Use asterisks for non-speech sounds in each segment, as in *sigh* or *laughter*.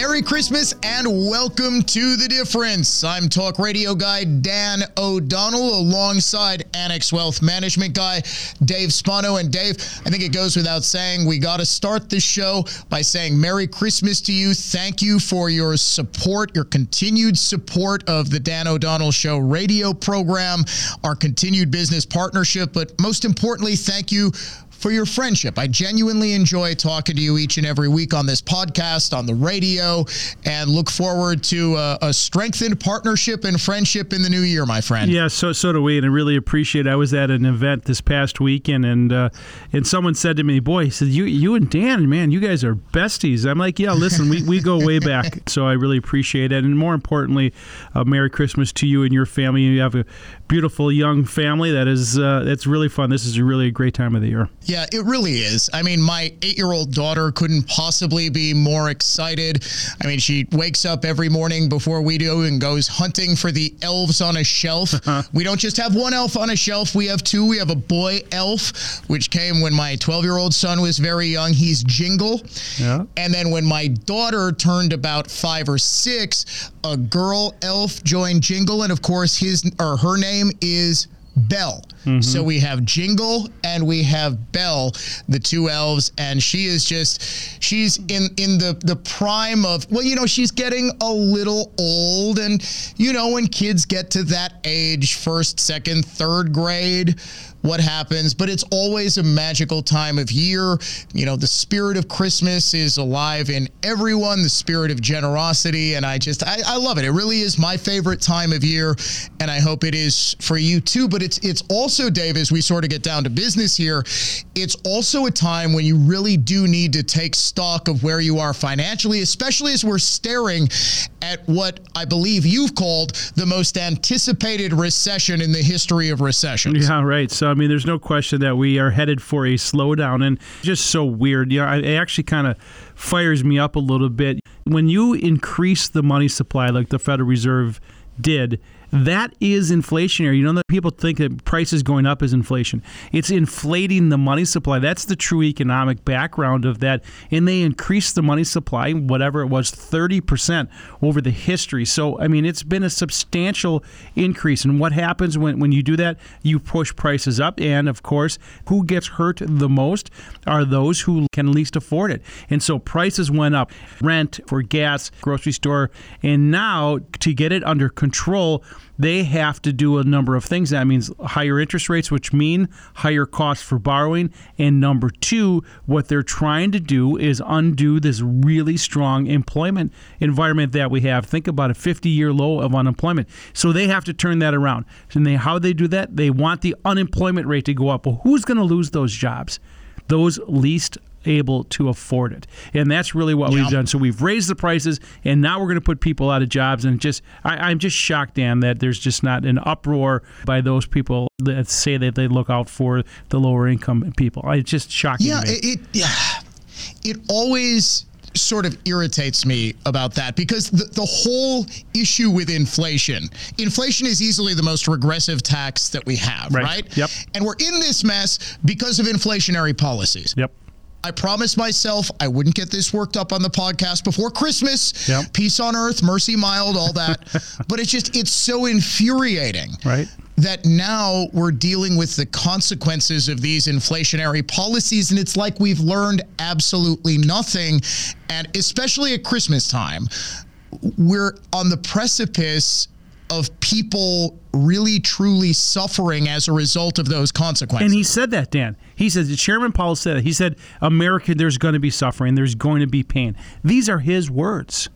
Merry Christmas and welcome to The Difference. I'm talk radio guy Dan O'Donnell alongside Annex Wealth Management guy Dave Spano. And Dave, I think it goes without saying, we got to start the show by saying Merry Christmas to you. Thank you for your support, your continued support of the Dan O'Donnell Show radio program, our continued business partnership, but most importantly, thank you for your friendship. I genuinely enjoy talking to you each and every week on this podcast, on the radio, and look forward to a, a strengthened partnership and friendship in the new year, my friend. Yeah, so so do we, and I really appreciate. it. I was at an event this past weekend, and uh, and someone said to me, "Boy," he said, "You you and Dan, man, you guys are besties." I'm like, "Yeah, listen, we, we go way back." *laughs* So I really appreciate it, and more importantly, uh, Merry Christmas to you and your family. You have a beautiful young family that is uh, that's really fun. This is really a great time of the year. Yeah, it really is. I mean, my eight year old daughter couldn't possibly be more excited. I mean, she wakes up every morning before we do and goes hunting for the elves on a shelf. *laughs* Uh-huh. we don't just have one elf on a shelf, we have two. We have a boy elf, which came when my 12 year old son was very young. He's Jingle. Yeah. And then when my daughter turned about five or six, a girl elf joined Jingle. And of course, his or her name is Belle. Mm-hmm. So we have Jingle and we have Belle, the two elves, and she is just she's in in the the prime of well, you know, she's getting a little old, and you know, when kids get to that age, first, second, third grade what happens, but it's always a magical time of year. You know, the spirit of Christmas is alive in everyone, the spirit of generosity. And I just, I, I, love it. It really is my favorite time of year. And I hope it is for you too. But it's, it's also, Dave, as we sort of get down to business here, it's also a time when you really do need to take stock of where you are financially, especially as we're staring at what I believe you've called the most anticipated recession in the history of recessions. Yeah, right. So, I mean, there's no question that we are headed for a slowdown and just so weird. You know, it actually kind of fires me up a little bit. When you increase the money supply like the Federal Reserve did, that is inflationary. You know that people think that prices going up is inflation. It's inflating the money supply. That's the true economic background of that. And they increased the money supply, whatever it was, 30% over the history. So, I mean, it's been a substantial increase. And what happens when, when you do that? You push prices up. And of course, who gets hurt the most are those who can least afford it. And so prices went up rent for gas, grocery store. And now to get it under control, they have to do a number of things. That means higher interest rates, which mean higher costs for borrowing. And number two, what they're trying to do is undo this really strong employment environment that we have. Think about a 50 year low of unemployment. So they have to turn that around. And they, how they do that? They want the unemployment rate to go up. Well, who's going to lose those jobs? Those least able to afford it. And that's really what we've done. So we've raised the prices, and now we're going to put people out of jobs. And just, I, am just shocked, Dan, that there's just not an uproar by those people that say that they look out for the lower income people. It's just shocking. Yeah, it, yeah, *sighs* it always sort of irritates me about that because the, the whole issue with inflation inflation is easily the most regressive tax that we have right. right yep and we're in this mess because of inflationary policies yep I promised myself I wouldn't get this worked up on the podcast before Christmas. Yep. Peace on earth, mercy mild, all that. *laughs* but it's just, it's so infuriating. Right. That now we're dealing with the consequences of these inflationary policies. And it's like we've learned absolutely nothing. And especially at Christmas time, we're on the precipice of people really truly suffering as a result of those consequences. And he said that, Dan. He said, Chairman Powell said it. He said, America, there's going to be suffering, there's going to be pain. These are his words.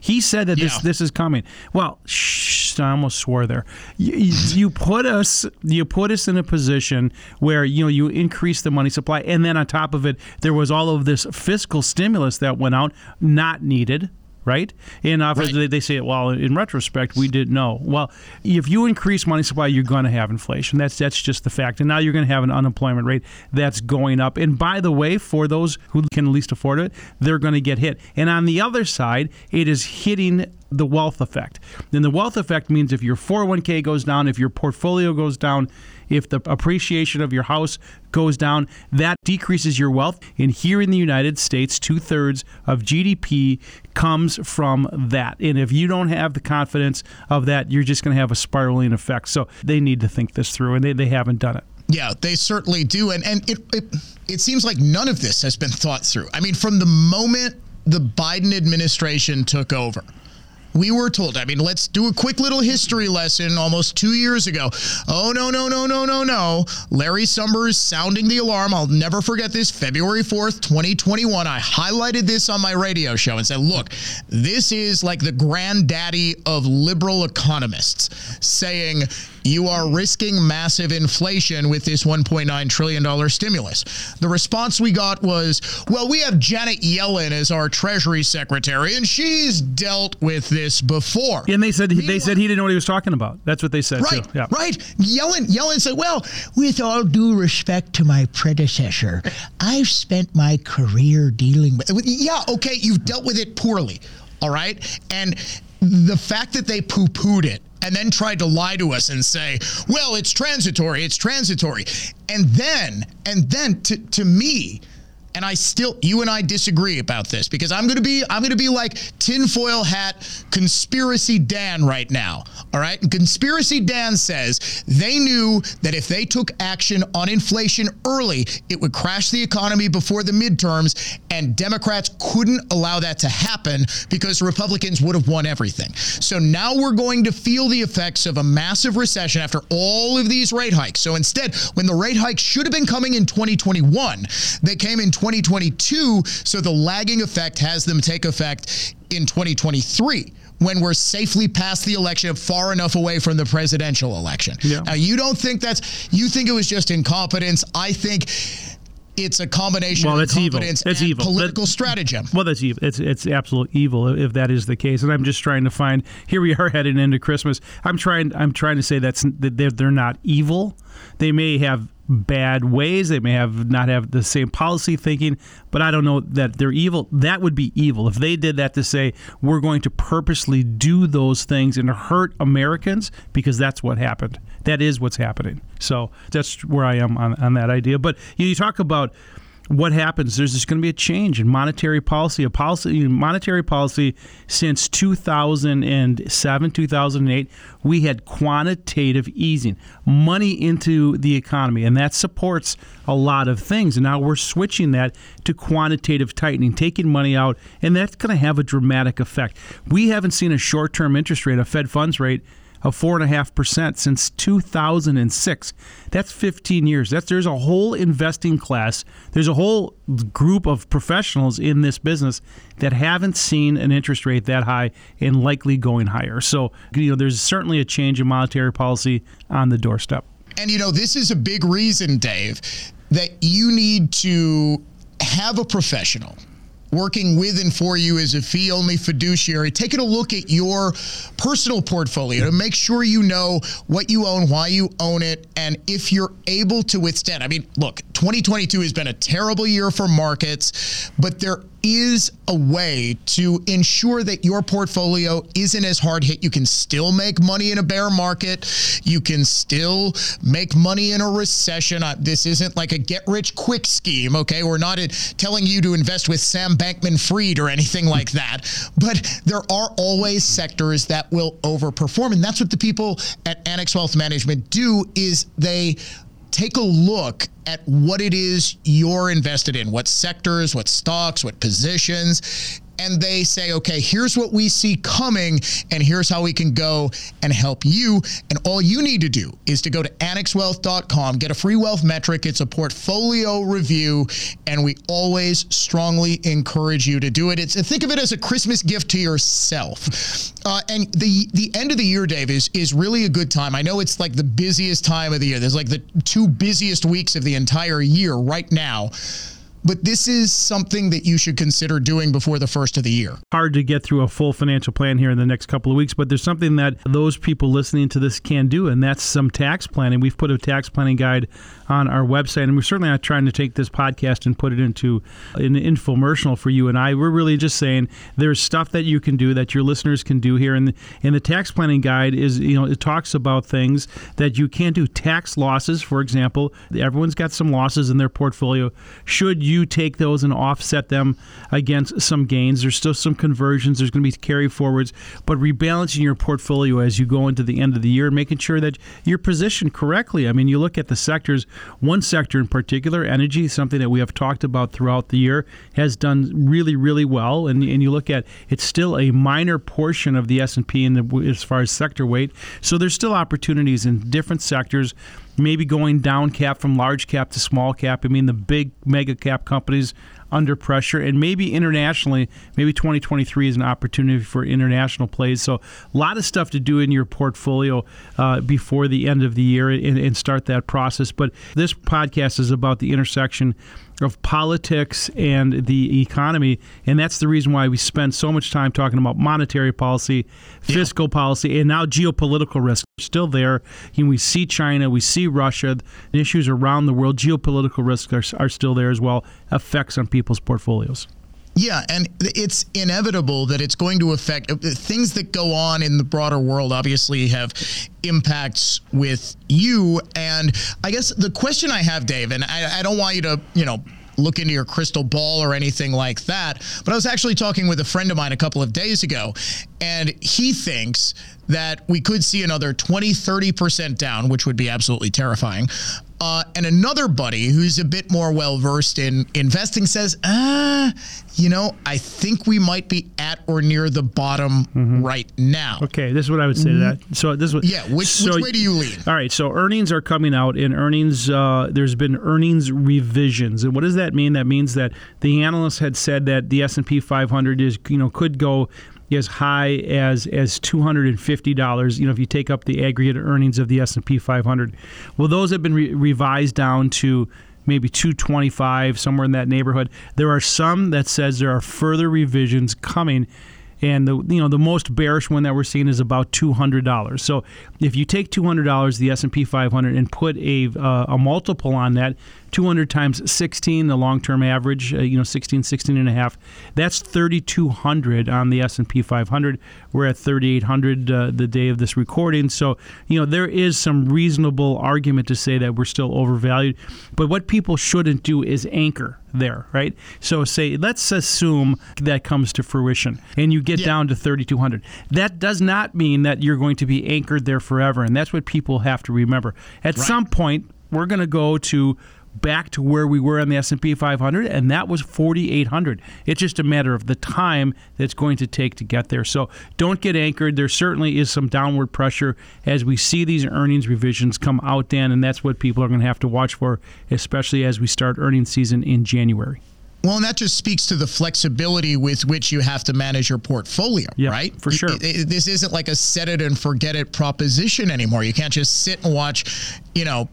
He said that this yeah. this is coming. Well, shh, I almost swore there. You, you, put us you put us in a position where you know you increase the money supply, and then on top of it, there was all of this fiscal stimulus that went out, not needed right? And uh, right. They, they say, well, in retrospect, we didn't know. Well, if you increase money supply, you're going to have inflation. That's that's just the fact. And now you're going to have an unemployment rate that's going up. And by the way, for those who can least afford it, they're going to get hit. And on the other side, it is hitting the wealth effect. Then the wealth effect means if your 401k goes down, if your portfolio goes down, if the appreciation of your house goes down, that decreases your wealth. And here in the United States, two thirds of GDP comes from that. And if you don't have the confidence of that, you're just going to have a spiraling effect. So they need to think this through, and they, they haven't done it. Yeah, they certainly do. And, and it, it, it seems like none of this has been thought through. I mean, from the moment the Biden administration took over, we were told, I mean, let's do a quick little history lesson almost two years ago. Oh, no, no, no, no, no, no. Larry Summers sounding the alarm. I'll never forget this. February 4th, 2021. I highlighted this on my radio show and said, look, this is like the granddaddy of liberal economists saying you are risking massive inflation with this $1.9 trillion stimulus. The response we got was, well, we have Janet Yellen as our Treasury Secretary, and she's dealt with this before. And they said they said he didn't know what he was talking about. That's what they said. Right, too. Yeah. right. Yellen, Yellen said, "Well, with all due respect to my predecessor, I've spent my career dealing with. Yeah, okay, you've dealt with it poorly, all right, and." The fact that they poo pooed it and then tried to lie to us and say, well, it's transitory, it's transitory. And then, and then to, to me, and I still, you and I disagree about this because I'm going to be, I'm to be like tinfoil hat conspiracy Dan right now. All right. Conspiracy Dan says they knew that if they took action on inflation early, it would crash the economy before the midterms, and Democrats couldn't allow that to happen because Republicans would have won everything. So now we're going to feel the effects of a massive recession after all of these rate hikes. So instead, when the rate hikes should have been coming in 2021, they came in 2022. So the lagging effect has them take effect in 2023 when we're safely past the election, far enough away from the presidential election. Yeah. Now, you don't think that's, you think it was just incompetence. I think it's a combination well, that's of incompetence evil. That's evil. political stratagem. Well, that's evil. It's it's absolute evil if that is the case. And I'm just trying to find. Here we are *laughs* heading into Christmas. I'm trying. I'm trying to say that's that they're, they're not evil. They may have bad ways. They may have not have the same policy thinking, but I don't know that they're evil. That would be evil if they did that to say we're going to purposely do those things and hurt Americans because that's what happened. That is what's happening. So that's where I am on, on that idea. But you, know, you talk about what happens? There's just going to be a change in monetary policy. A policy, monetary policy, since 2007, 2008, we had quantitative easing, money into the economy, and that supports a lot of things. And now we're switching that to quantitative tightening, taking money out, and that's going to have a dramatic effect. We haven't seen a short-term interest rate, a Fed funds rate of 4.5% since 2006. That's 15 years. That's, there's a whole investing class, there's a whole group of professionals in this business that haven't seen an interest rate that high and likely going higher. So, you know, there's certainly a change in monetary policy on the doorstep. And, you know, this is a big reason, Dave, that you need to have a professional working with and for you as a fee only fiduciary, taking a look at your personal portfolio to make sure you know what you own, why you own it, and if you're able to withstand. I mean, look, 2022 has been a terrible year for markets, but there is a way to ensure that your portfolio isn't as hard hit. You can still make money in a bear market. You can still make money in a recession. This isn't like a get rich quick scheme, okay? We're not uh, telling you to invest with Sam Bankman Fried or anything like that. But there are always sectors that will overperform. And that's what the people at Annex Wealth Management do is they take a look at what it is you're invested in, what sectors, what stocks, what positions, and they say, okay, here's what we see coming, and here's how we can go and help you. And all you need to do is to go to annexwealth.com, get a free wealth metric. It's a portfolio review, and we always strongly encourage you to do it. It's think of it as a Christmas gift to yourself. Uh, and the the end of the year, Dave, is is really a good time. I know it's like the busiest time of the year. There's like the two busiest weeks of the entire year right now. But this is something that you should consider doing before the first of the year. Hard to get through a full financial plan here in the next couple of weeks, but there's something that those people listening to this can do, and that's some tax planning. We've put a tax planning guide on our website, and we're certainly not trying to take this podcast and put it into an infomercial for you and I. We're really just saying there's stuff that you can do that your listeners can do here, and the, and the tax planning guide is you know it talks about things that you can do. Tax losses, for example, everyone's got some losses in their portfolio. Should you take those and offset them against some gains? There's still some conversions. There's going to be carry forwards, but rebalancing your portfolio as you go into the end of the year, making sure that you're positioned correctly. I mean, you look at the sectors. One sector in particular, energy, something that we have talked about throughout the year, has done really, really well. And, and you look at it's still a minor portion of the S and P as far as sector weight. So there's still opportunities in different sectors maybe going down cap from large cap to small cap. I mean, the big mega cap companies under pressure, and maybe internationally, maybe 2023 is an opportunity for international plays. So, a lot of stuff to do in your portfolio uh, before the end of the year and, and start that process. But this podcast is about the intersection of politics and the economy. And that's the reason why we spend so much time talking about monetary policy, fiscal yeah. policy, and now geopolitical risk. Still there. You know, we see China, we see Russia, the issues around the world, geopolitical risks are, are still there as well, effects on people's portfolios. Yeah, and it's inevitable that it's going to affect uh, things that go on in the broader world. Obviously, have impacts with you. And I guess the question I have, Dave, and I, I don't want you to, you know, look into your crystal ball or anything like that. But I was actually talking with a friend of mine a couple of days ago, and he thinks that we could see another 20, 30% down, which would be absolutely terrifying. Uh, and another buddy who's a bit more well versed in investing says, ah, you know, I think we might be at or near the bottom mm-hmm. right now. Okay, this is what I would say to that. Mm-hmm. So this was yeah. Which, so, which way do you lean? All right, so earnings are coming out, and earnings uh, there's been earnings revisions, and what does that mean? That means that the analysts had said that the S and P 500 is you know could go as high as as two hundred and fifty dollars. You know, if you take up the aggregate earnings of the S and P 500, well, those have been re- revised down to maybe 225 somewhere in that neighborhood. There are some that says there are further revisions coming and the you know the most bearish one that we're seeing is about two hundred dollars. So if you take two hundred dollars, the S and P 500, and put a uh, a multiple on that, 200 times 16, the long-term average, uh, you know, 16, 16 and a half. That's 3,200 on the S&P 500. We're at 3,800 uh, the day of this recording. So, you know, there is some reasonable argument to say that we're still overvalued. But what people shouldn't do is anchor there, right? So say, let's assume that comes to fruition and you get yeah. down to 3,200. That does not mean that you're going to be anchored there forever. And that's what people have to remember. At right. some point, we're going to go to back to where we were on the S&P 500 and that was 4800 it's just a matter of the time that's going to take to get there. So don't get anchored. There certainly is some downward pressure as we see these earnings revisions come out dan and that's what people are going to have to watch for especially as we start earnings season in January well, and that just speaks to the flexibility with which you have to manage your portfolio, yeah, right? For sure. It, it, this isn't like a set it and forget it proposition anymore. You can't just sit and watch, you know,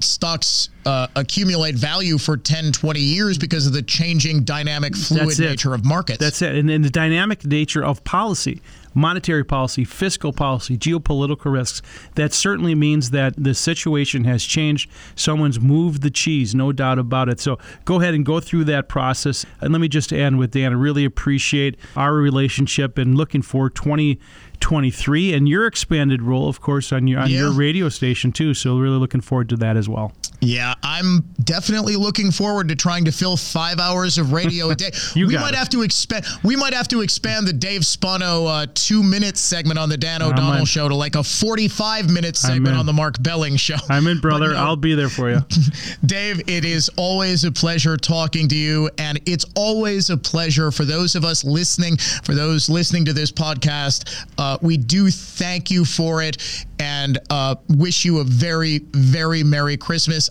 stocks uh, accumulate value for 10, 20 years because of the changing dynamic, fluid nature of markets. That's it. And, and the dynamic nature of policy monetary policy, fiscal policy, geopolitical risks. That certainly means that the situation has changed. Someone's moved the cheese, no doubt about it. So go ahead and go through that process. And let me just end with Dan. I really appreciate our relationship and looking for 2023 and your expanded role, of course, on your on yeah. your radio station too. So really looking forward to that as well. Yeah, I'm definitely looking forward to trying to fill five hours of radio a day. *laughs* we might it. have to expand. We might have to expand the Dave Spano uh, two minute segment on the Dan O'Donnell show to like a 45 minute segment on the Mark Belling show. *laughs* I'm in, brother. No, I'll be there for you. *laughs* Dave, it is always a pleasure talking to you, and it's always a pleasure for those of us listening, for those listening to this podcast. Uh, we do thank you for it and uh, wish you a very, very Merry Christmas.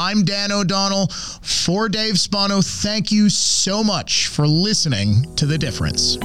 I'm Dan O'Donnell for Dave Spano. Thank you so much for listening to The Difference.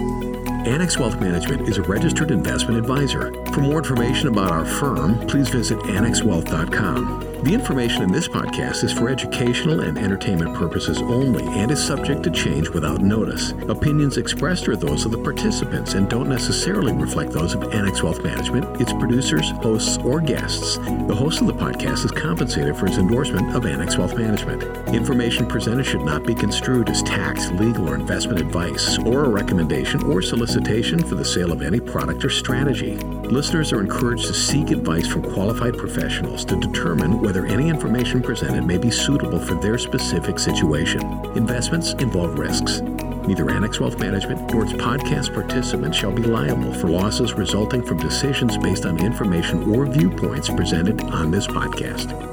Annex Wealth Management is a registered investment advisor. For more information about our firm, please visit annexwealth.com. The information in this podcast is for educational and entertainment purposes only and is subject to change without notice. Opinions expressed are those of the participants and don't necessarily reflect those of Annex Wealth Management, its producers, hosts, or guests. The host of the podcast is compensated for his endorsement of Annex Wealth Management. Information presented should not be construed as tax, legal, or investment advice, or a recommendation or solicitation for the sale of any product or strategy. Listeners are encouraged to seek advice from qualified professionals to determine whether any information presented may be suitable for their specific situation. Investments involve risks. Neither Annex Wealth Management nor its podcast participants shall be liable for losses resulting from decisions based on information or viewpoints presented on this podcast.